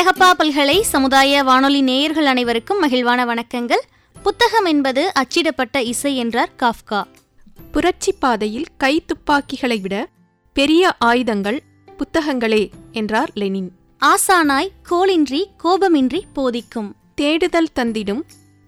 அழகப்பா பல்கலை சமுதாய வானொலி நேயர்கள் அனைவருக்கும் மகிழ்வான வணக்கங்கள். புத்தகம் என்பது அச்சிடப்பட்ட இசை என்றார் காஃப்கா. புரட்சி பாதையில் கை துப்பாக்கிகளை விட பெரிய ஆயுதங்கள் புத்தகங்களே என்றார் லெனின். ஆசானாய் கோளின்றி கோபமின்றி போதிக்கும். தேடுதல் தந்திடும்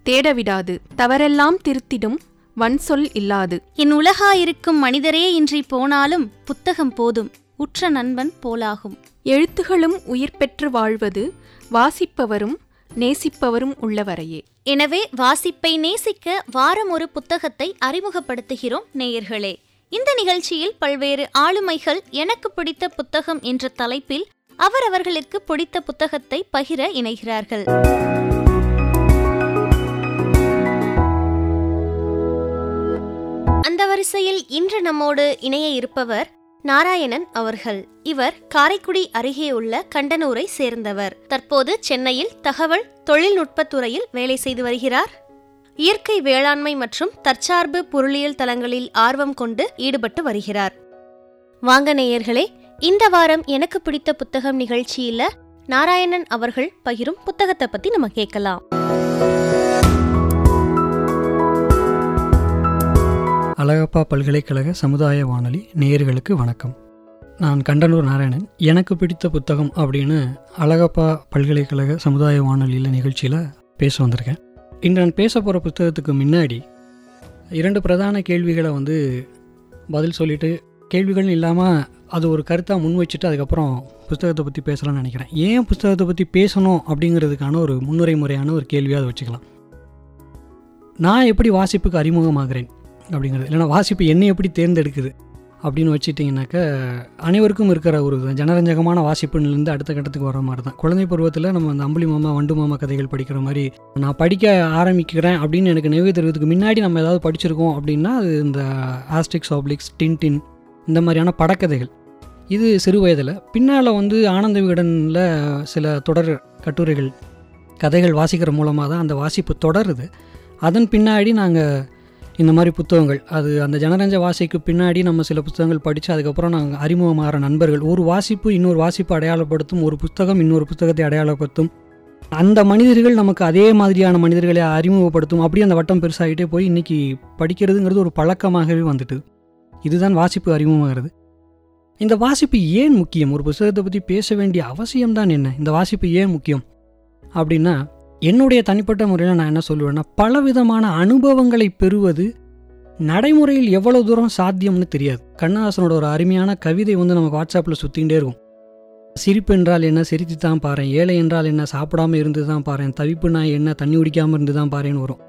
தேடவிடாது தவறெல்லாம் திருத்திடும் வன்சொல் இல்லாது. என் உலகாயிருக்கும் மனிதரே இன்றி போனாலும் புத்தகம் போதும். உற்ற நண்பன் போலாகும். எழுத்துகளும் உயிர் பெற்று வாழ்வது வாசிப்பவரும் நேசிப்பவரும் உள்ளவரையே. எனவே வாசிப்பை நேசிக்க வாரம் ஒரு புத்தகத்தை அறிமுகப்படுத்துகிறோம் நேயர்களே. இந்த நிகழ்ச்சியில் பல்வேறு ஆளுமைகள் எனக்கு பிடித்த புத்தகம் என்ற தலைப்பில் அவரவர்களுக்கு பிடித்த புத்தகத்தை பகிர இணைகிறார்கள். அந்த வரிசையில் இன்று நம்மோடு இணைய இருப்பவர் நாராயணன் அவர்கள். இவர் காரைக்குடி அருகே உள்ள கண்டனூரை சேர்ந்தவர். தற்போது சென்னையில் தகவல் தொழில்நுட்பத் துறையில் வேலை செய்து வருகிறார். இயற்கை வேளாண்மை மற்றும் தற்சார்பு பொருளியல் தளங்களில் ஆர்வம் கொண்டு ஈடுபட்டு வருகிறார். வாங்க நேயர்களே இந்த வாரம் எனக்கு பிடித்த புத்தகம் நிகழ்ச்சியில நாராயணன் அவர்கள் பகிரும் புத்தகத்தை பத்தி நம்ம கேட்கலாம். அழகப்பா பல்கலைக்கழக சமுதாய வானொலி நேயர்களுக்கு வணக்கம். நான் கண்டனூர் நாராயணன். எனக்கு பிடித்த புத்தகம் அப்படின்னு அழகப்பா பல்கலைக்கழக சமுதாய வானொலியில் நிகழ்ச்சியில் பேச வந்திருக்கேன். இன்று நான் பேச போகிற புத்தகத்துக்கு முன்னாடி இரண்டு பிரதான கேள்விகளை வந்து பதில் சொல்லிவிட்டு கேள்விகள்னு இல்லாமல் அது ஒரு கருத்தாக முன் வச்சுட்டு அதுக்கப்புறம் புத்தகத்தை பற்றி பேசலாம்னு நினைக்கிறேன். ஏன் புத்தகத்தை பற்றி பேசணும் அப்படிங்கிறதுக்கான ஒரு முன்னுரை முறையான ஒரு கேள்வியாக அதை வச்சுக்கலாம். நான் எப்படி வாசிப்புக்கு அறிமுகமாகிறேன்? அப்படிங்கிறது. இல்லைனா வாசிப்பு என்னை எப்படி தேர்ந்தெடுக்குது அப்படின்னு வச்சுட்டிங்கனாக்கா அனைவருக்கும் இருக்கிற ஒரு ஜனரஞ்சகமான வாசிப்புலேருந்து அடுத்த கட்டத்துக்கு வர மாதிரி தான். குழந்தை பருவத்தில் நம்ம அந்த அம்புலி மாமா வண்டு மாமா கதைகள் படிக்கிற மாதிரி நான் படிக்க ஆரம்பிக்கிறேன் அப்படின்னு எனக்கு நினைவு தெரிவதுக்கு முன்னாடி நம்ம ஏதாவது படிச்சிருக்கோம் அப்படின்னா அது இந்த ஆஸ்டிக்ஸ் ஆப்ளிக்ஸ் டின்டின் இந்த மாதிரியான படக்கதைகள். இது சிறு வயதில். பின்னால் வந்து ஆனந்த விகடனில் சில தொடர் கட்டுரைகள் கதைகள் வாசிக்கிற மூலமாக தான் அந்த வாசிப்பு தொடருது. அதன் பின்னாடி நாங்கள் இந்த மாதிரி புத்தகங்கள். அது அந்த ஜனரஞ்ச வாசிக்கு பின்னாடி நம்ம சில புத்தகங்கள் படித்து அதுக்கப்புறம் நாங்கள் அறிமுகமாகிற நண்பர்கள். ஒரு வாசிப்பு இன்னொரு வாசிப்பு அடையாளப்படுத்தும் ஒரு புத்தகம் இன்னொரு புத்தகத்தை அடையாளப்படுத்தும். அந்த மனிதர்கள் நமக்கு அதே மாதிரியான மனிதர்களை அறிமுகப்படுத்தும். அப்படியே அந்த வட்டம் பெருசாகிட்டே போய் இன்றைக்கி படிக்கிறதுங்கிறது ஒரு பழக்கமாகவே வந்துட்டு. இதுதான் வாசிப்பு அறிமுகமாகிறது. இந்த வாசிப்பு ஏன் முக்கியம்? ஒரு புத்தகத்தை பற்றி பேச வேண்டிய அவசியம்தான் என்ன? இந்த வாசிப்பு ஏன் முக்கியம்? அப்படின்னா என்னுடைய தனிப்பட்ட முறையில் நான் என்ன சொல்லுவேன்னா பலவிதமான அனுபவங்களை பெறுவது நடைமுறையில் எவ்வளோ தூரம் சாத்தியம்னு தெரியாது. கண்ணதாசனோட ஒரு அருமையான கவிதை வந்து நமக்கு வாட்ஸ்அப்பில் சுற்றிகிட்டே இருக்கும். சிரிப்பு என்றால் என்ன? சிரித்து தான் பாரு ஏழை என்றால் என்ன? சாப்பிடாம இருந்து தான் பாரு தவிப்பு நான் என்ன? தண்ணி குடிக்காமல் இருந்து தான் பாருன்னு வரும்.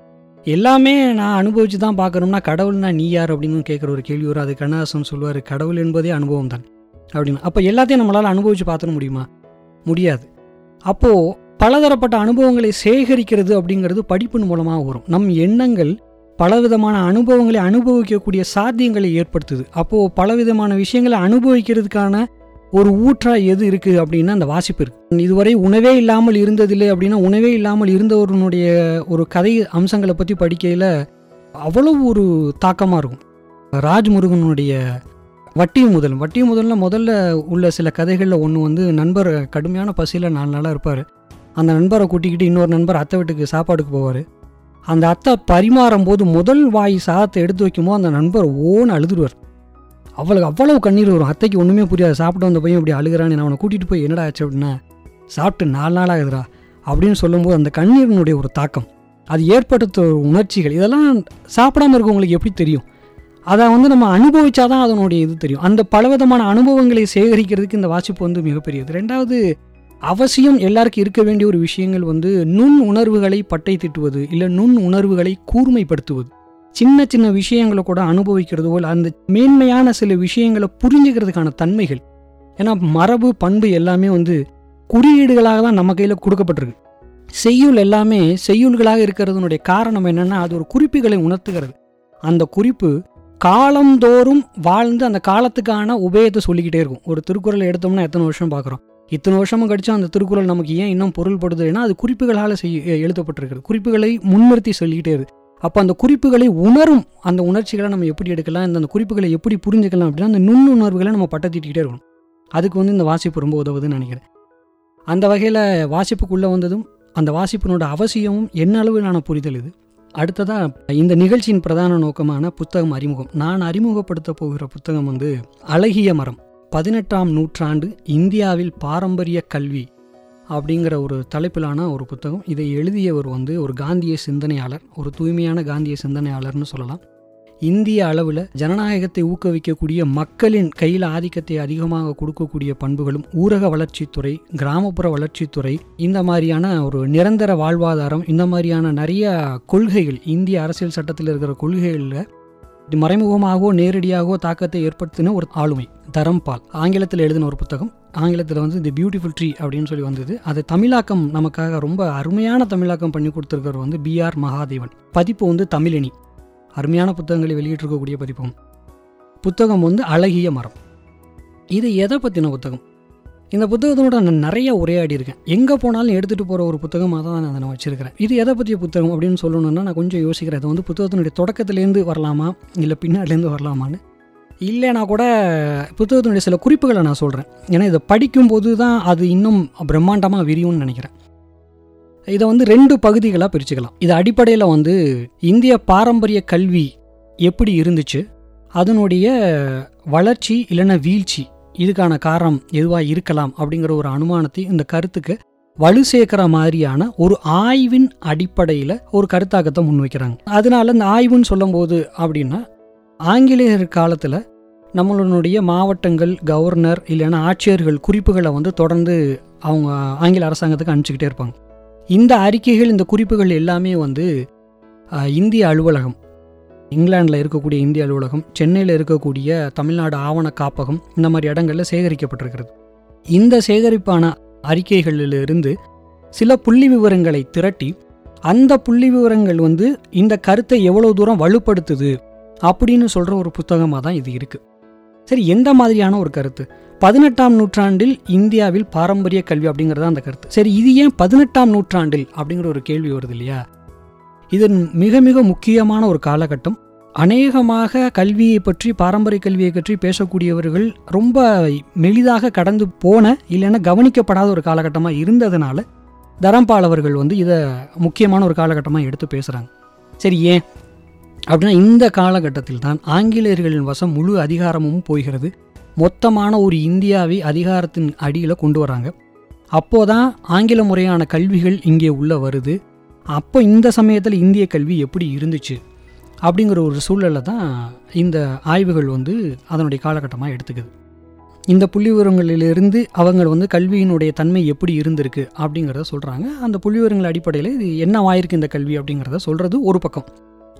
எல்லாமே நான் அனுபவித்து தான் பார்க்கணும்னா கடவுள்னா நீ யார் அப்படின்னு கேட்குற ஒரு கேள்வி வரும். அது கண்ணதாசன் சொல்லுவார் கடவுள் என்பதே அனுபவம் தான் அப்படின்னு. அப்போ எல்லாத்தையும் நம்மளால் அனுபவித்து பார்த்துட முடியுமா? முடியாது. அப்போது பலதரப்பட்ட அனுபவங்களை சேகரிக்கிறது அப்படிங்கிறது படிப்பின் மூலமாக வரும். நம் எண்ணங்கள் பலவிதமான அனுபவங்களை அனுபவிக்கக்கூடிய சாத்தியங்களை ஏற்படுத்துது. அப்போது பலவிதமான விஷயங்களை அனுபவிக்கிறதுக்கான ஒரு ஊற்றா எது இருக்குது அப்படின்னா அந்த வாசிப்பு இருக்குது இதுவரை உணவே இல்லாமல் இருந்ததில்லை அப்படின்னா உணவே இல்லாமல் இருந்தவருனுடைய ஒரு கதை அம்சங்களை பற்றி படிக்கையில் அவ்வளவு ஒரு தாக்கமாக இருக்கும். ராஜ்முருகனுடைய வட்டி முதல். வட்டி முதல்ல முதல்ல உள்ள சில கதைகளில் ஒன்று வந்து நண்பர் கடுமையான பசியில் நாலு நாளாக இருப்பார். அந்த நண்பரை கூட்டிக்கிட்டு இன்னொரு நண்பர் அத்தை வீட்டுக்கு சாப்பாடுக்கு போவார். அந்த அத்தை பரிமாறும் போது முதல் வாய் சாதத்தை எடுத்து வைக்குமோ அந்த நண்பர் ஓன்னு அழுதுடுவார் அவளுக்கு அவ்வளவு கண்ணீர் வரும். அத்தைக்கு ஒன்றுமே புரியாது. சாப்பிட்டு வந்த பையன் இப்படி அழுகிறான்னு நான் அவனை கூட்டிகிட்டு போய் என்னடா ஆச்சு அப்படின்னா சாப்பிட்டு நாலு நாள் ஆகுதுடா அப்படின்னு சொல்லும்போது அந்த கண்ணீரினுடைய ஒரு தாக்கம். அது ஏற்படுத்த உணர்ச்சிகள். இதெல்லாம் சாப்பிடாம இருக்கவங்களுக்கு எப்படி தெரியும்? அதை வந்து நம்ம அனுபவிச்சாதான் அதனுடைய இது தெரியும். அந்த பலவிதமான அனுபவங்களை சேகரிக்கிறதுக்கு இந்த வாசிப்பு வந்து மிகப்பெரியது. ரெண்டாவது அவசியம் எல்லாருக்கும் இருக்க வேண்டிய ஒரு விஷயங்கள் வந்து நுண் உணர்வுகளை பட்டை திட்டுவது இல்லை நுண் உணர்வுகளை கூர்மைப்படுத்துவது. சின்ன சின்ன விஷயங்களை கூட அனுபவிக்கிறதோ போல் அந்த மேன்மையான சில விஷயங்களை புரிஞ்சுக்கிறதுக்கான தன்மைகள். ஏன்னா மரபு பண்பு எல்லாமே வந்து குறியீடுகளாக தான் நம்ம கையில் கொடுக்கப்பட்டிருக்கு. செய்யுள் எல்லாமே செய்யுள்களாக இருக்கிறதுனுடைய காரணம் என்னென்னா அது ஒரு குறிப்புகளை உணர்த்துகிறது. அந்த குறிப்பு காலந்தோறும் வாழ்ந்து அந்த காலத்துக்கான உபயத்தை சொல்லிக்கிட்டே இருக்கும். ஒரு திருக்குறளை எடுத்தோம்னா எத்தனை வருஷம் பார்க்குறோம் இத்தனை வருஷமும் கழிச்சு அந்த திருக்குறள் நமக்கு ஏன் இன்னும் பொருள்படுதுன்னா அது குறிப்புகளால் செய்ய எழுதப்பட்டிருக்கிறது. குறிப்புகளை முன்னிறுத்தி சொல்லிக்கிட்டே இருக்கு அப்போ அந்த குறிப்புகளை உணரும் அந்த உணர்ச்சிகளை நம்ம எப்படி எடுக்கலாம் இந்த அந்த குறிப்புகளை எப்படி புரிஞ்சுக்கலாம் அப்படின்னா அந்த நுண்ணுணர்வுகளை நம்ம பட்டத்திட்டிகிட்டே இருக்கணும். அதுக்கு வந்து இந்த வாசிப்பு ரொம்ப உதவுதுன்னு நினைக்கிறேன். அந்த வகையில் வாசிப்புக்குள்ளே வந்ததும் அந்த வாசிப்பினோட அவசியமும் என்ன அளவிலான புரிதல் இது? அடுத்ததாக இந்த நிகழ்ச்சியின் பிரதான நோக்கமான புத்தகம் அறிமுகம். நான் அறிமுகப்படுத்த போகிற புத்தகம் வந்து அழகிய மரம். பதினெட்டாம் நூற்றாண்டு இந்தியாவில் பாரம்பரிய கல்வி அப்படிங்கிற ஒரு தலைப்பிலான ஒரு புத்தகம். இதை எழுதியவர் வந்து ஒரு காந்திய சிந்தனையாளர் ஒரு தூய்மையான காந்திய சிந்தனையாளர்னு சொல்லலாம். இந்திய அளவில் ஜனநாயகத்தை ஊக்குவிக்கக்கூடிய மக்களின் கையில் ஆதிக்கத்தை அதிகமாக கொடுக்கக்கூடிய பண்புகளும் ஊரக வளர்ச்சித்துறை கிராமப்புற வளர்ச்சித்துறை இந்த மாதிரியான ஒரு நிரந்தர வாழ்வாதாரம் இந்த மாதிரியான நிறைய கொள்கைகள் இந்திய அரசியல் சட்டத்தில் இருக்கிற கொள்கைகளில் மறைமுகமாகவோ நேரடியாகவோ தாக்கத்தை ஏற்படுத்தின ஒரு ஆளுமை தரம்பால். ஆங்கிலத்தில் எழுதின ஒரு புத்தகம். ஆங்கிலத்தில் வந்து தி பியூட்டிஃபுல் ட்ரீ அப்படின்னு சொல்லி வந்தது. அது தமிழாக்கம் நமக்காக ரொம்ப அருமையான தமிழாக்கம் பண்ணி கொடுத்துருக்கிறவர் வந்து பிஆர் மகாதேவன். பதிப்பு வந்து தமிழினி. அருமையான புத்தகங்களை வெளியிட்டிருக்கக்கூடிய பதிப்பும். புத்தகம் வந்து அழகிய மரம். இது எதை பற்றின புத்தகம்? இந்த புத்தகத்தோட நான் நிறைய உரையாடி இருக்கேன் எங்கே போனாலும் எடுத்துகிட்டு போகிற ஒரு புத்தகமாக தான் நான் நான் வச்சிருக்கிறேன். இது எதை பற்றிய புத்தகம் அப்படின்னு சொல்லணும்னா நான் கொஞ்சம் யோசிக்கிறேன். இது வந்து புத்தகத்தினுடைய தொடக்கத்துலேருந்து வரலாமா? இல்லை பின்னாடிலேருந்து வரலாமான்னு? இல்லைனா கூட புத்தகத்தினுடைய சில குறிப்புகளை நான் சொல்கிறேன் ஏன்னா இதை படிக்கும்போது தான் அது இன்னும் பிரம்மாண்டமாக விரியும்னு நினைக்கிறேன். இதை வந்து ரெண்டு பகுதிகளாக பிரிச்சுக்கலாம். இது அடிப்படையில் வந்து இந்திய பாரம்பரிய கல்வி எப்படி இருந்துச்சு? அதனுடைய வளர்ச்சி இல்லைன்னா வீழ்ச்சி இதுக்கான காரணம் எதுவாக இருக்கலாம் அப்படிங்கிற ஒரு அனுமானத்தை இந்த கருத்துக்கு வலு சேர்க்கிற மாதிரியான ஒரு ஆய்வின் அடிப்படையில் ஒரு கருத்தாக்கத்தை முன்வைக்கிறாங்க. அதனால இந்த ஆய்வுன்னு சொல்லும்போது அப்படின்னா ஆங்கிலேயர் காலத்தில் நம்மளுடைய மாவட்டங்கள் கவர்னர் இல்லைன்னா ஆட்சியர்கள் குறிப்புகளை வந்து தொடர்ந்து அவங்க ஆங்கில அரசாங்கத்துக்கு அனுப்பிச்சிக்கிட்டே இருப்பாங்க. இந்த அறிக்கைகள் இந்த குறிப்புகள் எல்லாமே வந்து இந்திய அலுவலகம் இங்கிலாந்தில் இருக்கக்கூடிய இந்திய அலுவலகம் சென்னையில் இருக்கக்கூடிய தமிழ்நாடு ஆவண காப்பகம் இந்த மாதிரி இடங்களில் சேகரிக்கப்பட்டிருக்கிறது. இந்த சேகரிப்பான அறிக்கைகளிலிருந்து சில புள்ளி விவரங்களை திரட்டி அந்த புள்ளி விவரங்கள் வந்து இந்த கருத்தை எவ்வளோ தூரம் வலுப்படுத்துது அப்படின்னு சொல்கிற ஒரு புத்தகமாக தான் இது இருக்குது சரி எந்த மாதிரியான ஒரு கருத்து? பதினெட்டாம் நூற்றாண்டில் இந்தியாவில் பாரம்பரிய கல்வி அப்படிங்கிறது அந்த கருத்து. சரி இது ஏன் பதினெட்டாம் நூற்றாண்டில் அப்படிங்கிற ஒரு கேள்வி வருது இல்லையா? இது மிக மிக முக்கியமான ஒரு காலகட்டம். அநேகமாக கல்வியை பற்றி பாரம்பரிய கல்வியை பற்றி பேசக்கூடியவர்கள் ரொம்ப மெலிதாக கடந்து போன இல்லைன்னா கவனிக்கப்படாத ஒரு காலகட்டமாக இருந்ததுனால தரம்பால் அவர்கள் வந்து இதை முக்கியமான ஒரு காலகட்டமாக எடுத்து பேசுகிறாங்க சரி ஏன்? அப்படின்னா இந்த காலகட்டத்தில் தான் ஆங்கிலேயர்களின் வசம் முழு அதிகாரமும் போகிறது மொத்தமான ஒரு இந்தியாவை அதிகாரத்தின் அடியில் கொண்டு வராங்க. அப்போதான் ஆங்கில முறையான கல்விகள் இங்கே உள்ள வருது. அப்போ இந்த சமயத்தில் இந்திய கல்வி எப்படி இருந்துச்சு அப்படிங்கிற ஒரு சூழலில் தான் இந்த ஆய்வுகள் வந்து அதனுடைய காலகட்டமாக எடுத்துக்குது. இந்த புள்ளி விவரங்களிலிருந்து அவங்க வந்து கல்வியினுடைய தன்மை எப்படி இருந்திருக்கு அப்படிங்கிறத சொல்கிறாங்க அந்த புள்ளி விவரங்கள் அடிப்படையில் இது என்ன ஆயிருக்கு இந்த கல்வி அப்படிங்கிறத சொல்கிறது ஒரு பக்கம்.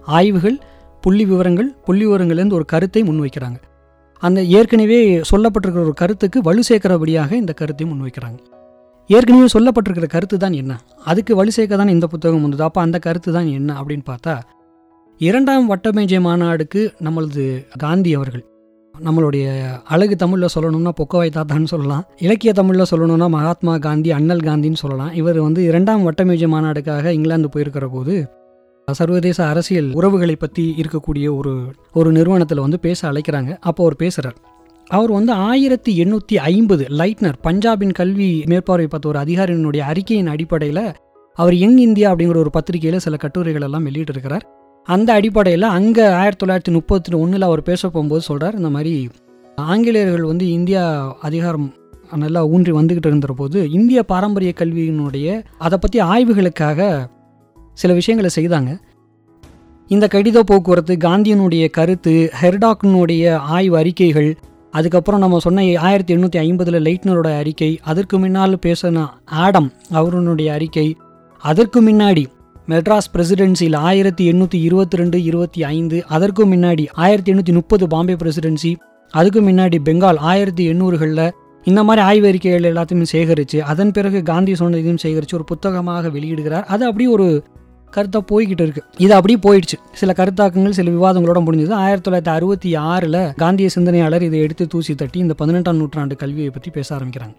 ஆய்வுகள் புள்ளி விவரங்கள் புள்ளி விவரங்கள்லேருந்து ஒரு கருத்தை முன்வைக்கிறாங்க. அந்த ஏற்கனவே சொல்லப்பட்டிருக்கிற ஒரு கருத்துக்கு வலு சேர்க்கிறபடியாக இந்த கருத்தை முன்வைக்கிறாங்க. ஏற்கனவே சொல்லப்பட்டிருக்கிற கருத்து தான் என்ன? அதுக்கு வலு சேர்க்க தான் இந்த புத்தகம் வந்தது? அப்போ அந்த கருத்து தான் என்ன அப்படின்னு பார்த்தா இரண்டாம் வட்டமேஜை மாநாடுக்கு நம்மளது காந்தி அவர்கள் நம்மளுடைய அழகு தமிழில் சொல்லணும்னா பொக்கவாய் தாத்தான்னு சொல்லலாம் இலக்கிய தமிழில் சொல்லணும்னா மகாத்மா காந்தி அண்ணல் காந்தின்னு சொல்லலாம். இவர் வந்து இரண்டாம் வட்டமேஜை மாநாடுக்காக இங்கிலாந்து போயிருக்கிற போது சர்வதேச அரசியல் உறவுகளை பற்றி இருக்கக்கூடிய ஒரு ஒரு நிறுவனத்தில் வந்து பேச அழைக்கிறாங்க. அப்போ அவர் பேசுகிறார் அவர் வந்து ஆயிரத்தி எண்ணூற்றி ஐம்பது லைட்னர் பஞ்சாபின் கல்வி மேற்பார்வை பார்த்த ஒரு அதிகாரியினுடைய அறிக்கையின் அடிப்படையில் அவர் யங் இந்தியா அப்படிங்கிற ஒரு பத்திரிகையில் சில கட்டுரைகள் எல்லாம் வெளியிட்டிருக்கிறார். அந்த அடிப்படையில் அங்கே ஆயிரத்தி தொள்ளாயிரத்தி முப்பத்தி ஒன்றில் அவர் பேச போகும்போது சொல்கிறார் இந்த மாதிரி ஆங்கிலேயர்கள் வந்து இந்தியா அதிகாரம் நல்லா ஊன்றி வந்துக்கிட்டு இருந்த போது இந்திய பாரம்பரிய கல்வியினுடைய அதை பற்றி ஆய்வுகளுக்காக சில விஷயங்களை செய்தாங்க. இந்த கடித போக்குவரத்து காந்தியனுடைய கருத்து ஹெர்டாக்னுடைய ஆய்வு அறிக்கைகள் அதுக்கப்புறம் நம்ம சொன்ன ஆயிரத்தி எண்ணூற்றி ஐம்பதில் லைட்னரோட அறிக்கை அதற்கு முன்னால் பேசின ஆடம் அவருடைய அறிக்கை அதற்கு முன்னாடி மெட்ராஸ் பிரசிடென்சியில் ஆயிரத்தி எண்ணூற்றி இருபத்தி ரெண்டு இருபத்தி ஐந்து அதற்கு முன்னாடி ஆயிரத்தி எண்ணூற்றி முப்பது பாம்பே பிரசிடென்சி அதுக்கு முன்னாடி பெங்கால் ஆயிரத்தி எண்ணூறுகளில் இந்த மாதிரி ஆய்வறிக்கைகள் எல்லாத்தையும் சேகரித்து அதன் பிறகு காந்தி சொன்னதையும் சேகரித்து ஒரு புத்தகமாக வெளியிடுகிறார். அது அப்படி ஒரு கருத்தாக போய்கிட்டு இருக்கு. இது அப்படியே போயிடுச்சு. சில கருத்தாக்கங்கள் சில விவாதங்களோட முடிஞ்சது. ஆயிரத்தி தொள்ளாயிரத்தி அறுபத்தி ஆறில் காந்திய சிந்தனையாளர் இதை எடுத்து தூசி தட்டி இந்த பதினெட்டாம் நூற்றாண்டு கல்வியை பற்றி பேச ஆரம்பிக்கிறாங்க.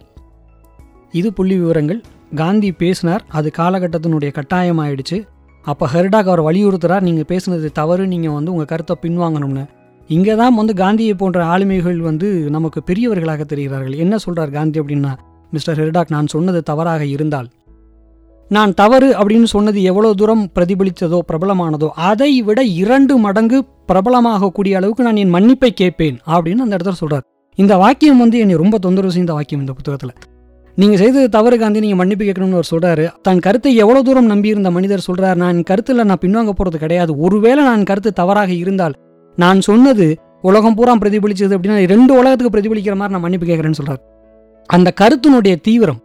இது புள்ளி விவரங்கள். காந்தி பேசினார். அது காலகட்டத்தினுடைய கட்டாயமாயிடுச்சு. அப்போ ஹெர்டாக் அவர் வலியுறுத்துறார் நீங்கள் பேசுனது தவறு. நீங்கள் வந்து உங்கள் கருத்தை பின்வாங்கணும்னு. இங்கே தான் வந்து காந்தியை போன்ற ஆளுமைகள் வந்து நமக்கு பெரியவர்களாக தெரிகிறார்கள். என்ன சொல்கிறார் காந்தி அப்படின்னா மிஸ்டர் ஹெர்டாக் நான் சொன்னது தவறாக இருந்தால் நான் தவறு அப்படின்னு சொன்னது எவ்வளோ தூரம் பிரதிபலித்ததோ பிரபலமானதோ அதை விட இரண்டு மடங்கு பிரபலமாகக்கூடிய அளவுக்கு நான் என் மன்னிப்பை கேட்பேன் அப்படின்னு அந்த இடத்துல சொல்கிறார் இந்த வாக்கியம் வந்து என்னை ரொம்ப தொந்தரவு செய்த வாக்கியம் இந்த புத்தகத்தில். நீங்கள் செய்தது தவறு காந்தி நீங்கள் மன்னிப்பு கேட்கணும்னு அவர் சொல்கிறாரு தன் கருத்தை எவ்வளோ தூரம் நம்பியிருந்த மனிதர் சொல்கிறார் நான் என் கருத்தில் நான் பின்வாங்க போகிறது கிடையாது. ஒருவேளை நான் கருத்து தவறாக இருந்தால் நான் சொன்னது உலகம் பூரா பிரதிபலிச்சது அப்படின்னா ரெண்டு உலகத்துக்கு பிரதிபலிக்கிற மாதிரி நான் மன்னிப்பு கேட்குறேன்னு சொல்கிறார் அந்த கருத்தினுடைய தீவிரம்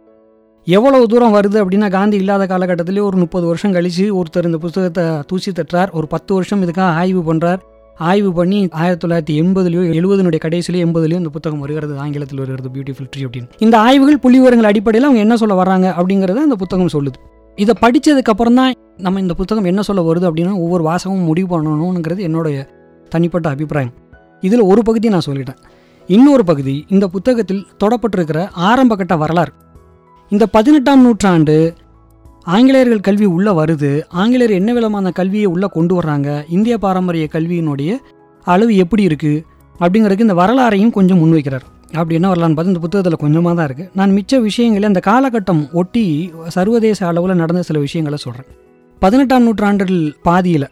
எவ்வளவு தூரம் வருது அப்படின்னா காந்தி இல்லாத காலகட்டத்திலே ஒரு முப்பது வருஷம் கழித்து ஒருத்தர் இந்த புத்தகத்தை தூசி தட்டுறார். ஒரு பத்து வருஷம் இதுக்காக ஆய்வு பண்ணுறார் ஆய்வு பண்ணி ஆயிரத்தி தொள்ளாயிரத்தி எண்பதுலையோ எழுபதுனுடைய கடைசியிலேயே எண்பதுலையோ இந்த புத்தகம் வருகிறது. ஆங்கிலத்தில் வருகிறது பியூட்டிஃபுல் ட்ரீ அப்படின்னு. இந்த ஆய்வுகள் புள்ளிவிவரங்கள் அடிப்படையில் அவங்க என்ன சொல்ல வர்றாங்க அப்படிங்கிறத அந்த புத்தகம் சொல்லுது. இதை படித்ததுக்கப்புறம் தான் நம்ம இந்த புத்தகம் என்ன சொல்ல வருது அப்படின்னா ஒவ்வொரு வாசகமும் முடிவு பண்ணணுங்கிறது என்னுடைய தனிப்பட்ட அபிப்பிராயம். இதில் ஒரு பகுதி நான் சொல்லிட்டேன். இன்னொரு பகுதி இந்த புத்தகத்தில் தொடப்பட்டிருக்கிற ஆரம்பகட்ட வரலாறு. இந்த பதினெட்டாம் நூற்றாண்டு ஆங்கிலேயர்கள் கல்வி உள்ளே வருது. ஆங்கிலேயர் என்ன விதமான கல்வியை உள்ளே கொண்டு வர்றாங்க? இந்திய பாரம்பரிய கல்வியினுடைய அளவு எப்படி இருக்குது அப்படிங்கிறதுக்கு இந்த வரலாறையும் கொஞ்சம் முன்வைக்கிறார் அப்படி என்ன வரலான்னு பார்த்து இந்த புத்தகத்தில் கொஞ்சமாக தான் இருக்குது நான் மிச்ச விஷயங்களை அந்த காலகட்டம் ஒட்டி சர்வதேச அளவில் நடந்த சில விஷயங்களை சொல்கிறேன் பதினெட்டாம் நூற்றாண்டில் பாதியில்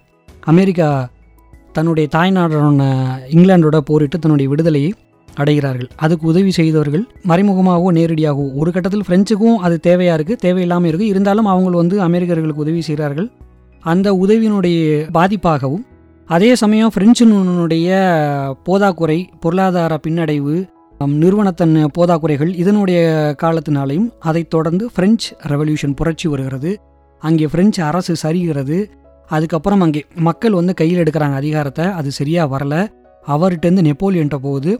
அமெரிக்கா தன்னுடைய தாய்நாடான இங்கிலாண்டோட போரிட்டு தன்னுடைய விடுதலையை அடைகிறார்கள். அதுக்கு உதவி செய்தவர்கள் மறைமுகமாகவோ நேரடியாகவோ ஒரு கட்டத்தில் பிரெஞ்சுக்கும் அது தேவையாக இருக்குது தேவையில்லாமல் இருக்குது இருந்தாலும் அவங்க வந்து அமெரிக்கர்களுக்கு உதவி செய்கிறார்கள். அந்த உதவியினுடைய பாதிப்பாகவும் அதே சமயம் பிரெஞ்சினுடைய போதாக்குறை பொருளாதார பின்னடைவு நிறுவனத்தன் நிறுவனத்தின் போதாக்குறைகள் இதனுடைய காலத்தினாலையும் அதைத் தொடர்ந்து பிரெஞ்சு ரெவல்யூஷன் புரட்சி வருகிறது. அங்கே பிரெஞ்சு அரசு சரிகிறது. அதுக்கப்புறம் அங்கே மக்கள் வந்து கையில் எடுக்கிறாங்க. அதிகாரத்தை அது சரியாக வரல. அவர்கிட்டேருந்து நெப்போலியன்ட்ட போகுது.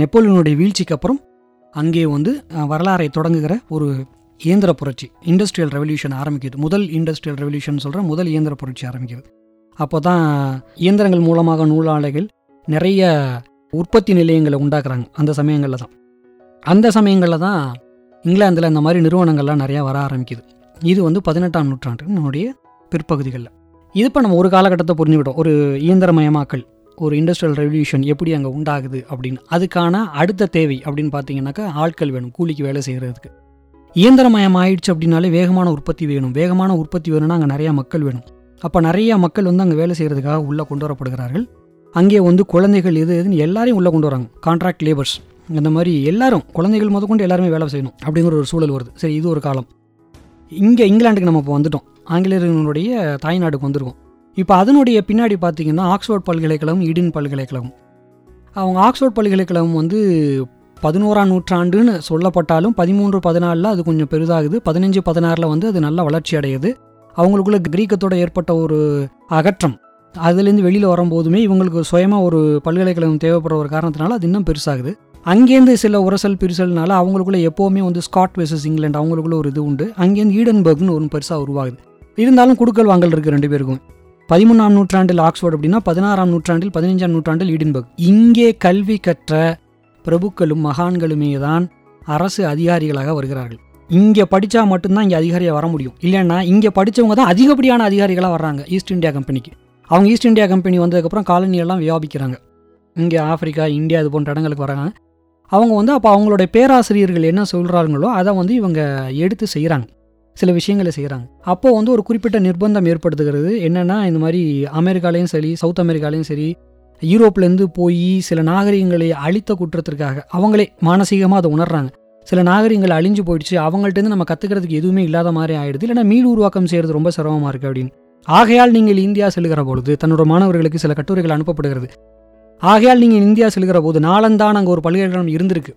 நெப்போலியனுடைய வீழ்ச்சிக்கு அப்புறம் அங்கே வந்து வரலாறை தொடங்குகிற ஒரு இயந்திர புரட்சி இண்டஸ்ட்ரியல் ரெவல்யூஷன் ஆரம்பிக்குது. முதல் இண்டஸ்ட்ரியல் ரெவல்யூஷன் சொல்கிற முதல் இயந்திர புரட்சி ஆரம்பிக்குது. அப்போ தான் இயந்திரங்கள் மூலமாக நூலாலைகள் நிறைய உற்பத்தி நிலையங்களை உண்டாக்குறாங்க அந்த சமயங்களில் தான். அந்த சமயங்களில் தான் இங்கிலாந்தில் இந்த மாதிரி நிறுவனங்கள்லாம் நிறையா வர ஆரம்பிக்குது. இது வந்து பதினெட்டாம் நூற்றாண்டு நம்முடைய பிற்பகுதிகளில். இது இப்போ நம்ம ஒரு காலகட்டத்தை புரிஞ்சுக்கிட்டோம். ஒரு இயந்திரமயமாக்கல். ஒரு இண்டஸ்ட்ரியல் ரெவல்யூஷன் எப்படி அங்கே உண்டாகுது அப்படின்னு. அதுக்கான அடுத்த தேவை அப்படின்னு பார்த்தீங்கன்னாக்கா ஆட்கள் வேணும் கூலிக்கு வேலை செய்கிறதுக்கு இயந்திரமயம் ஆயிடுச்சு அப்படின்னாலே வேகமான உற்பத்தி வேணும். வேகமான உற்பத்தி வேணும்னா அங்கே நிறையா மக்கள் வேணும். அப்போ நிறைய மக்கள் வந்து அங்கே வேலை செய்கிறதுக்காக உள்ளே கொண்டு வரப்படுகிறார்கள். அங்கே வந்து குழந்தைகள் எது எதுன்னு எல்லாரையும் உள்ளே கொண்டு வராங்க. கான்ட்ராக்ட் லேபர்ஸ் இந்த மாதிரி எல்லாரும் குழந்தைகள் முதற்கொண்டு எல்லாருமே வேலை செய்யணும் அப்படிங்கிற ஒரு சூழல் வருது. சரி இது ஒரு காலம். இங்கே இங்கிலாந்துக்கு நம்ம இப்போ வந்துட்டோம். ஆங்கிலேயர்களுடைய தாய்நாடுக்கு வந்திருக்கோம். இப்போ அதனுடைய பின்னாடி பார்த்தீங்கன்னா ஆக்ஸ்ஃபோர்ட் பல்கலைக்கழகம் ஈடன் பல்கலைக்கழகம். அவங்க ஆக்ஸ்ஃபோர்ட் பல்கலைக்கழகம் வந்து பதினோராம் நூற்றாண்டுன்னு சொல்லப்பட்டாலும் பதிமூன்று பதினாலில் அது கொஞ்சம் பெரிதாகுது. பதினஞ்சு பதினாறில் வந்து அது நல்லா வளர்ச்சி அடையுது. அவங்களுக்குள்ள கிரீக்கத்தோட ஏற்பட்ட ஒரு அகற்றம். அதுலேருந்து வெளியில் வரும்போதுமே இவங்களுக்கு சுயமாக ஒரு பல்கலைக்கழகம் தேவைப்படுற ஒரு காரணத்தினால அது இன்னும் பெருசாகுது. அங்கேருந்து சில உரசல் பிரிசல்னால அவங்களுக்குள்ள எப்போவுமே வந்து ஸ்காட் வெர்சஸ் இங்கிலாந்து அவங்களுக்குள்ள ஒரு இது உண்டு. அங்கேருந்து ஈடன்பர்க்னு ஒரு பெருசாக உருவாகுது. இருந்தாலும் குடுக்கல் வாங்கல் இருக்குது ரெண்டு பேருக்கும். பதிமூணாம் நூற்றாண்டில் ஆக்ஸ்போர்ட் அப்படின்னா பதினாறாம் நூற்றாண்டில் பதினஞ்சாம் நூற்றாண்டில் ஈடன்பர்க். இங்கே கல்வி கற்ற பிரபுக்களும் மகான்களுமே தான் அரசு அதிகாரிகளாக வருகிறார்கள். இங்கே படித்தா மட்டும்தான் இங்கே அதிகாரியாக வர முடியும். இல்லைன்னா இங்கே படித்தவங்க தான் அதிகப்படியான அதிகாரிகளாக வர்றாங்க ஈஸ்ட் இந்தியா கம்பெனிக்கு அவங்க ஈஸ்ட் இந்தியா கம்பெனி வந்ததுக்கப்புறம் காலனியெல்லாம் வியாபிக்கிறாங்க. இங்கே ஆப்பிரிக்கா இந்தியா இது போன்ற இடங்களுக்கு வராங்க அவங்க வந்து அப்போ அவங்களுடைய பேராசிரியர்கள் என்ன சொல்கிறாங்களோ அதை வந்து இவங்க எடுத்து செய்கிறாங்க சில விஷயங்களை செய்கிறாங்க அப்போது வந்து ஒரு குறிப்பிட்ட நிர்பந்தம் ஏற்படுத்துகிறது. என்னென்னா இந்த மாதிரி அமெரிக்காலையும் சரி சவுத் அமெரிக்காலேயும் சரி யூரோப்லேருந்து போய் சில நாகரிகங்களை அழித்த குற்றத்திற்காக அவங்களே மானசீகமாக அதை உணர்றாங்க. சில நாகரிகங்கள் அழிஞ்சு போயிடுச்சு. அவங்கள்ட்டேருந்து நம்ம கற்றுக்கிறதுக்கு எதுவுமே இல்லாத மாதிரி ஆயிடுது. இல்லைன்னா மீள் உருவாக்கம் செய்கிறது ரொம்ப சிரமமாக இருக்குது அப்படின்னு. ஆகையால் நீங்கள் இந்தியா செல்கிற பொழுது தன்னோட மாணவர்களுக்கு சில கட்டுரைகள் அனுப்பப்படுகிறது. ஆகையால் நீங்கள் இந்தியா செல்கிற போது நாளந்தான் அங்கே ஒரு பல்கலைக்கழகம் இருந்திருக்கு.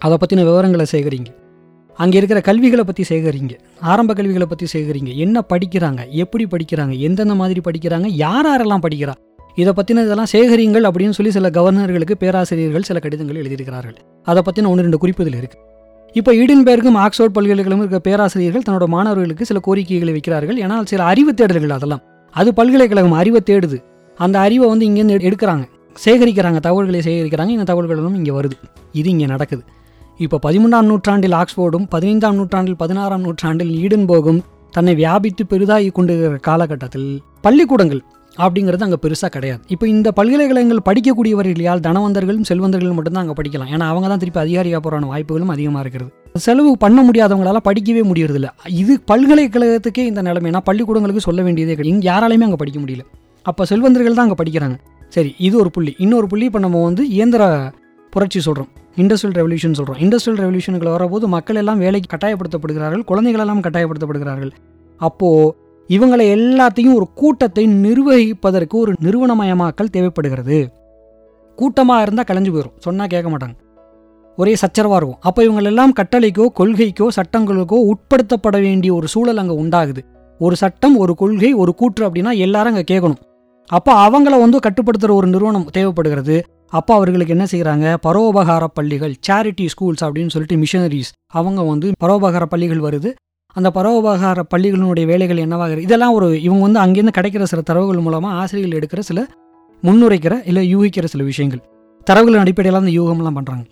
அதை பற்றின விவரங்களை சேகரிங்க. அங்கே இருக்கிற கல்விகளை பற்றி சேகரிங்க. ஆரம்ப கல்விகளை பற்றி சேகரிங்க. என்ன படிக்கிறாங்க? எப்படி படிக்கிறாங்க? எந்தெந்த மாதிரி படிக்கிறாங்க? யார் யாரெல்லாம் படிக்கிறா? இதை பற்றின இதெல்லாம் சேகரிங்கள் அப்படின்னு சொல்லி சில கவர்னர்களுக்கு பேராசிரியர்கள் சில கடிதங்கள் எழுதியிருக்கிறார்கள். அதை பற்றின ஒன்று ரெண்டு குறிப்புகள் இருக்குது இப்போ ஈடன்பேர்க்கும் ஆக்ஸ்போர்ட் பல்கலைக்கழகம் இருக்க பேராசிரியர்கள் தன்னோட மாணவர்களுக்கு சில கோரிக்கைகளை வைக்கிறார்கள். ஏன்னா சில அறிவு தேடல்கள் அதெல்லாம். அது பல்கலைக்கழகம் அறிவை தேடுது. அந்த அறிவை வந்து இங்கேருந்து எடு- எடுக்கிறாங்க. சேகரிக்கிறாங்க. தகவல்களை சேகரிக்கிறாங்க. இந்த தகவல்களும் இங்கே வருது. இது இங்கே நடக்குது. இப்போ பதிமூன்றாம் நூற்றாண்டில் ஆக்ஸ்போர்டும் பதினைந்தாம் நூற்றாண்டில் பதினாறாம் நூற்றாண்டில் ஈடன்போகும் தன்னை வியாபித்து பெரிதாகி கொண்டிருக்கிற காலகட்டத்தில் பள்ளிக்கூடங்கள் அப்படிங்கிறது அங்கே பெருசாக கிடையாது. இப்போ இந்த பல்கலைக்கழகங்கள் படிக்கக்கூடியவர்கள் தனவந்தர்களும் செல்வந்தர்களும் மட்டும்தான் அங்கே படிக்கலாம். ஏன்னா அவங்க தான் திருப்பி அதிகாரியாக போகிறான வாய்ப்புகளும் அதிகமாக இருக்கிறது. செலவு பண்ண முடியாதவங்களால படிக்கவே முடியறதில்ல. இது பல்கலைக்கழகத்துக்கே இந்த நிலைமைனா பள்ளிக்கூடங்களுக்கு சொல்ல வேண்டியதே கிடையாது. இங்கே யாராலையுமே அங்கே படிக்க முடியல. அப்போ செல்வந்தர்கள் தான் அங்கே படிக்கிறாங்க. சரி இது ஒரு புள்ளி. இன்னொரு புள்ளி இப்போ நம்ம வந்து இயந்திர புரட்சி சொல்கிறோம் இண்டஸ்ட்ரியல் ரெவல்யூஷன் சொல்கிறோம் இண்டஸ்ட்ரியல் ரெவல்யூஷனுக்கு வரபோது மக்கள் எல்லாம் வேலைக்கு கட்டாயப்படுத்தப்படுகிறார்கள் குழந்தைகள் எல்லாம் கட்டாயப்படுத்தப்படுகிறார்கள். அப்போது இவங்களை எல்லாத்தையும் ஒரு கூட்டத்தை நிர்வகிப்பதற்கு ஒரு நிறுவனமயமாக்கல் தேவைப்படுகிறது. கூட்டமாக இருந்தால் கலைஞ்சு போயிடும் சொன்னால் கேட்க மாட்டாங்க. ஒரே சச்சரவாக இருக்கும். அப்போ இவங்களெல்லாம் கட்டளைக்கோ கொள்கைக்கோ சட்டங்களுக்கோ உட்படுத்தப்பட வேண்டிய ஒரு சூழல் அங்கே உண்டாகுது. ஒரு சட்டம் ஒரு கொள்கை ஒரு கூற்று அப்படின்னா எல்லாரும் அங்கே கேட்கணும். அப்போ அவங்கள வந்து கட்டுப்படுத்துகிற ஒரு நிறுவனம் தேவைப்படுகிறது. அப்போ அவர்களுக்கு என்ன செய்கிறாங்க பரோபகார பள்ளிகள் சேரிட்டி ஸ்கூல்ஸ் அப்படின்னு சொல்லிட்டு மிஷனரிஸ் அவங்க வந்து பரோபகார பள்ளிகள் வருது. அந்த பரோபகார பள்ளிகளினுடைய வேலைகள் என்னவாக இதெல்லாம் ஒரு இவங்க வந்து அங்கேருந்து கிடைக்கிற சில தரவுகள் மூலமாக ஆசிரியர்கள் எடுக்கிற சில முன்னுரைக்கிற இல்லை யூகிக்கிற சில விஷயங்கள். தரவுகளின் அடிப்படையில் அந்த யூகம்லாம் பண்ணுறாங்க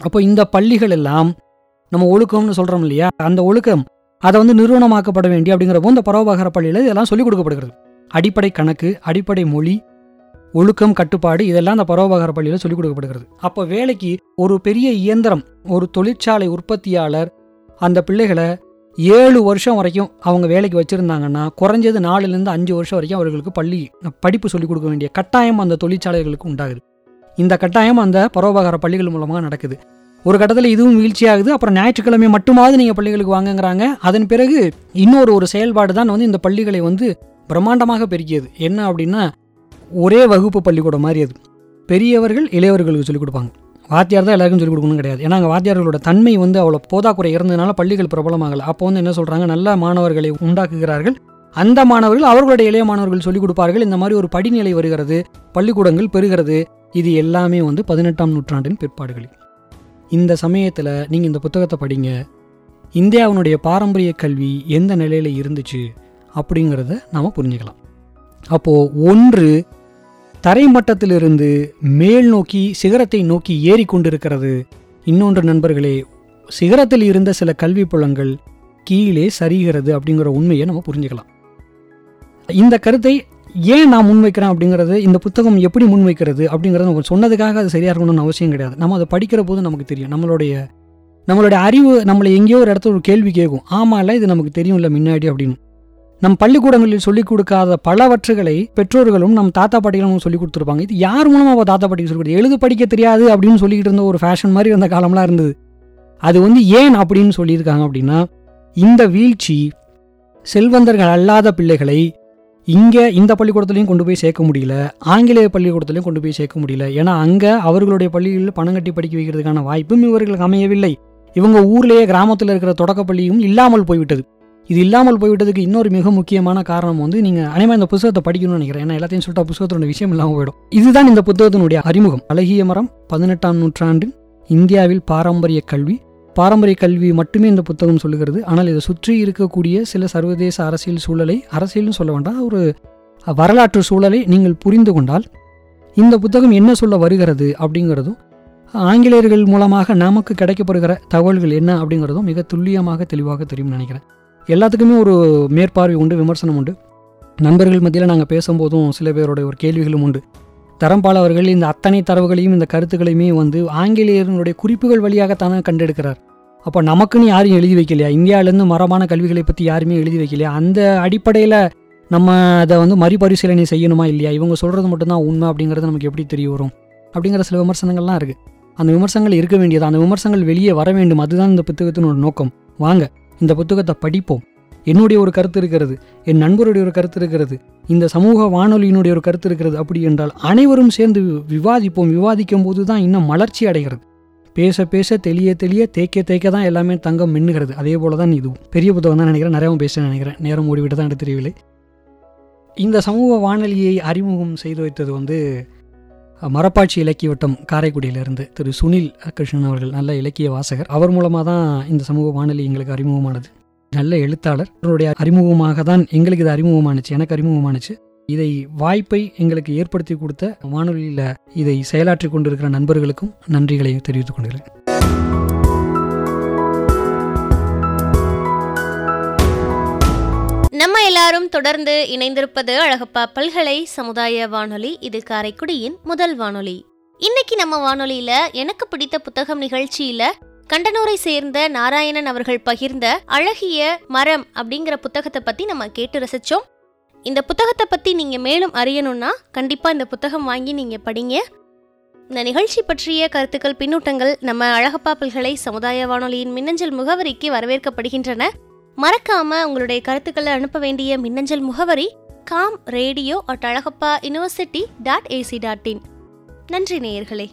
அப்போ இந்த பள்ளிகள் எல்லாம் நம்ம ஒழுக்கம்னு சொல்கிறோம் இல்லையா? அந்த ஒழுக்கம் அதை வந்து நிறுவனமாக்கப்பட வேண்டிய அப்படிங்கிறப்போ இந்த பரோபகார பள்ளியில் இதெல்லாம் சொல்லிக் கொடுக்கப்படுகிறது. அடிப்படை கணக்கு அடிப்படை மொழி ஒழுக்கம் கட்டுப்பாடு இதெல்லாம் அந்த பரோபகார பள்ளியில் சொல்லிக் கொடுக்கப்படுகிறது. அப்போ வேலைக்கு ஒரு பெரிய இயந்திரம் ஒரு தொழிற்சாலை உற்பத்தியாளர் அந்த பிள்ளைகளை ஏழு வருஷம் வரைக்கும் அவங்க வேலைக்கு வச்சுருந்தாங்கன்னா குறைஞ்சது நாலுலேருந்து அஞ்சு வருஷம் வரைக்கும் அவர்களுக்கு பள்ளி படிப்பு சொல்லிக் கொடுக்க வேண்டிய கட்டாயம் அந்த தொழிற்சாலைகளுக்கு உண்டாகுது. இந்த கட்டாயம் அந்த பரோபகார பள்ளிகள் மூலமாக நடக்குது. ஒரு கட்டத்தில் இதுவும் வீழ்ச்சியாகுது. அப்புறம் ஞாயிற்றுக்கிழமை மட்டுமாவது நீங்கள் பள்ளிகளுக்கு வாங்குங்கிறாங்க. அதன் பிறகு இன்னொரு ஒரு செயல்பாடு தான் வந்து இந்த பள்ளிகளை வந்து பிரம்மாண்டமாக பெருக்கியது என்ன அப்படின்னா ஒரே வகுப்பு பள்ளிக்கூடம் மாதிரி அது. பெரியவர்கள் இளையவர்களுக்கு சொல்லிக் கொடுப்பாங்க. வாத்தியார் தான் எல்லாருக்கும் சொல்லிக் கொடுக்கணும் கிடையாது. ஏன்னா அங்கே வாத்தியார்களோட தன்மை வந்து அவ்வளோ போதாக்குறை இருந்ததுனால பள்ளிகள் பிரபலமாகலை. அப்போ வந்து என்ன சொல்கிறாங்க நல்ல மாணவர்களை உண்டாக்குகிறார்கள். அந்த மாணவர்கள் அவர்களுடைய இளைய மாணவர்கள் சொல்லிக் கொடுப்பார்கள். இந்த மாதிரி ஒரு படிநிலை வருகிறது. பள்ளிக்கூடங்கள் பெறுகிறது. இது எல்லாமே வந்து பதினெட்டாம் நூற்றாண்டின் பிற்பாடுகள் இந்த சமயத்தில் நீங்கள் இந்த புத்தகத்தை படிங்க. இந்தியாவினுடைய பாரம்பரிய கல்வி எந்த நிலையில் இருந்துச்சு? அப்படிங்கிறத நாம் புரிஞ்சுக்கலாம். அப்போது ஒன்று தரைமட்டத்திலிருந்து மேல் நோக்கி சிகரத்தை நோக்கி ஏறி கொண்டிருக்கிறது. இன்னொன்று நண்பர்களே சிகரத்தில் இருந்த சில கல்வி புலங்கள் கீழே சரிகிறது அப்படிங்கிற உண்மையை நம்ம புரிஞ்சுக்கலாம். இந்த கருத்தை ஏன் நான் முன்வைக்கிறேன் அப்படிங்கிறது இந்த புத்தகம் எப்படி முன்வைக்கிறது அப்படிங்கிறது நம்ம சொன்னதுக்காக அது சரியாக இருக்கணும்னு அவசியம் கிடையாது. நம்ம அதை படிக்கிற போது நமக்கு தெரியும். நம்மளுடைய நம்மளுடைய அறிவு நம்மளை எங்கேயோ ஒரு இடத்துல ஒரு கேள்வி கேட்கும். ஆமா இல்லை இது நமக்கு தெரியும்ல முன்னாடி அப்படின்னு. நம் பள்ளிக்கூடங்களில் சொல்லிக் கொடுக்காத பலவற்றுகளை பெற்றோர்களும் நம் தாத்தா பாட்டிகளும் சொல்லிக் கொடுத்துருப்பாங்க. இது யார் மூலமாக அவள் தாத்தா பாட்டிக்கு சொல்லி எழுது எழுத படிக்க தெரியாது அப்படின்னு சொல்லிக்கிட்டு இருந்த ஒரு ஃபேஷன் மாதிரி இருந்த காலம்லாம் இருந்தது. அது வந்து ஏன் அப்படின்னு சொல்லியிருக்காங்க அப்படின்னா இந்த வீழ்ச்சி செல்வந்தர்கள் அல்லாத பிள்ளைகளை இங்கே இந்த பள்ளிக்கூடத்துலையும் கொண்டு போய் சேர்க்க முடியல ஆங்கிலேய பள்ளிக்கூடத்துலையும் கொண்டு போய் சேர்க்க முடியல. ஏன்னா அங்கே அவர்களுடைய பள்ளிகளில் பணம் கட்டி படிக்க வைக்கிறதுக்கான வாய்ப்பும் இவர்களுக்கு அமையவில்லை. இவங்க ஊர்லேயே கிராமத்தில் இருக்கிற தொடக்கப்பள்ளியும் இல்லாமல் போய்விட்டது. இது இல்லாமல் போய்விட்டதுக்கு இன்னொரு மிக முக்கியமான காரணம் வந்து நீங்கள் அனைவரும் இந்த புத்தகத்தை படிக்கணும்னு நினைக்கிறேன். ஏன்னா எல்லாத்தையும் சொல்லிட்டு புத்தகத்தோட விஷயம் இல்லாமல் போயிடும். இதுதான் இந்த புத்தகத்தினுடைய அறிமுகம். அழகிய மரம் பதினெட்டாம் நூற்றாண்டு இந்தியாவில் பாரம்பரிய கல்வி. பாரம்பரிய கல்வி மட்டுமே இந்த புத்தகம் சொல்லுகிறது. ஆனால் இதை சுற்றி இருக்கக்கூடிய சில சர்வதேச அரசியல் சூழலை அரசியல்னு சொல்ல வேண்டாம் ஒரு வரலாற்று சூழலை நீங்கள் புரிந்து கொண்டால் இந்த புத்தகம் என்ன சொல்ல வருகிறது அப்படிங்கிறதும் ஆங்கிலேயர்கள் மூலமாக நமக்கு கிடைக்கப்படுகிற தகவல்கள் என்ன அப்படிங்கிறதும் மிக துல்லியமாக தெளிவாக தெரியும்னு நினைக்கிறேன். எல்லாத்துக்குமே ஒரு மேற்பார்வை உண்டு விமர்சனம் உண்டு. நண்பர்கள் மத்தியில் நாங்கள் பேசும்போதும் சில பேருடைய ஒரு கேள்விகளும் உண்டு. தரம்பால் அவர்கள் இந்த அத்தனை தரவுகளையும் இந்த கருத்துக்களையுமே வந்து ஆங்கிலேயர்களுடைய குறிப்புகள் வழியாகத்தானே கண்டெடுக்கிறார். அப்போ நமக்குன்னு யாரும் எழுதி வைக்கலையா? இந்தியாவிலேருந்து மரபான கல்விகளை பற்றி யாருமே எழுதி வைக்கலையா? அந்த அடிப்படையில் நம்ம அதை வந்து மறுபரிசீலனை செய்யணுமா இல்லையா? இவங்க சொல்கிறது மட்டும்தான் உண்மை அப்படிங்கிறது நமக்கு எப்படி தெரிய வரும்? அப்படிங்கிற சில விமர்சனங்கள்லாம் இருக்குது அந்த விமர்சனங்கள் இருக்க வேண்டியது அந்த விமர்சனங்கள் வெளியே வர வேண்டும். அதுதான் இந்த புத்தகத்தினோட நோக்கம். வாங்க இந்த புத்தகத்தை படிப்போம். என்னுடைய ஒரு கருத்து இருக்கிறது என் நண்பருடைய ஒரு கருத்து இருக்கிறது இந்த சமூக வானொலியினுடைய ஒரு கருத்து இருக்கிறது அப்படி என்றால் அனைவரும் சேர்ந்து விவாதிப்போம். விவாதிக்கும் போது தான் இன்னும் மலர்ச்சி அடைகிறது. பேச பேச தெளிய தெளிய தேய்க்க தேய்க்க தான் எல்லாமே தங்கம் மின்னுகிறது. அதே போல தான் இதுவும். பெரிய புத்தகம் தான் நினைக்கிறேன். நிறையவும் பேச நினைக்கிறேன். நேரம் ஓடிவிட்டு தான் எனக்கு தெரியவில்லை. இந்த சமூக வானொலியை அறிமுகம் செய்து வைத்தது வந்து மரப்பாட்சி இலக்கிய வட்டம் காரைக்குடியிலிருந்து திரு சுனில் கிருஷ்ணன் அவர்கள் நல்ல இலக்கிய வாசகர். அவர் மூலமாக தான் இந்த சமூக வானொலி எங்களுக்கு அறிமுகமானது. நல்ல எழுத்தாளர். அவருடைய அறிமுகமாக தான் எங்களுக்கு இது அறிமுகமானுச்சு எனக்கு அறிமுகமானுச்சு. இதை வாய்ப்பை எங்களுக்கு ஏற்படுத்தி கொடுத்த வானொலியில் இதை செயலாற்றி கொண்டிருக்கிற நண்பர்களுக்கும் நன்றிகளை தெரிவித்துக் கொண்டிருக்கிறேன் நம்ம எல்லாரும் தொடர்ந்து இணைந்திருப்பது அழகப்பா பல்கலை சமுதாய வானொலி இது காரைக்குடியின் முதல் வானொலி. இன்னைக்கு நம்ம வானொலியில எனக்கு பிடித்த புத்தகம் நிகழ்ச்சியில கண்டனூரை சேர்ந்த நாராயணன் அவர்கள் பகிர்ந்த அழகிய மரம் அப்படிங்கிற புத்தகத்தை பத்தி நம்ம கேட்டு ரசிச்சோம். இந்த புத்தகத்தை பத்தி நீங்க மேலும் அறியணும்னா கண்டிப்பா இந்த புத்தகம் வாங்கி நீங்க படிங்க. இந்த நிகழ்ச்சி பற்றிய கருத்துக்கள் பின்னூட்டங்கள் நம்ம அழகப்பா பல்கலை சமுதாய வானொலியின் மின்னஞ்சல் முகவரிக்கு வரவேற்கப்படுகின்றன. மறக்காம உங்களுடைய கருத்துக்களை அனுப்ப வேண்டிய மின்னஞ்சல் முகவரி com radio at Alagappa university dot AC dot in நன்றி நேயர்களே.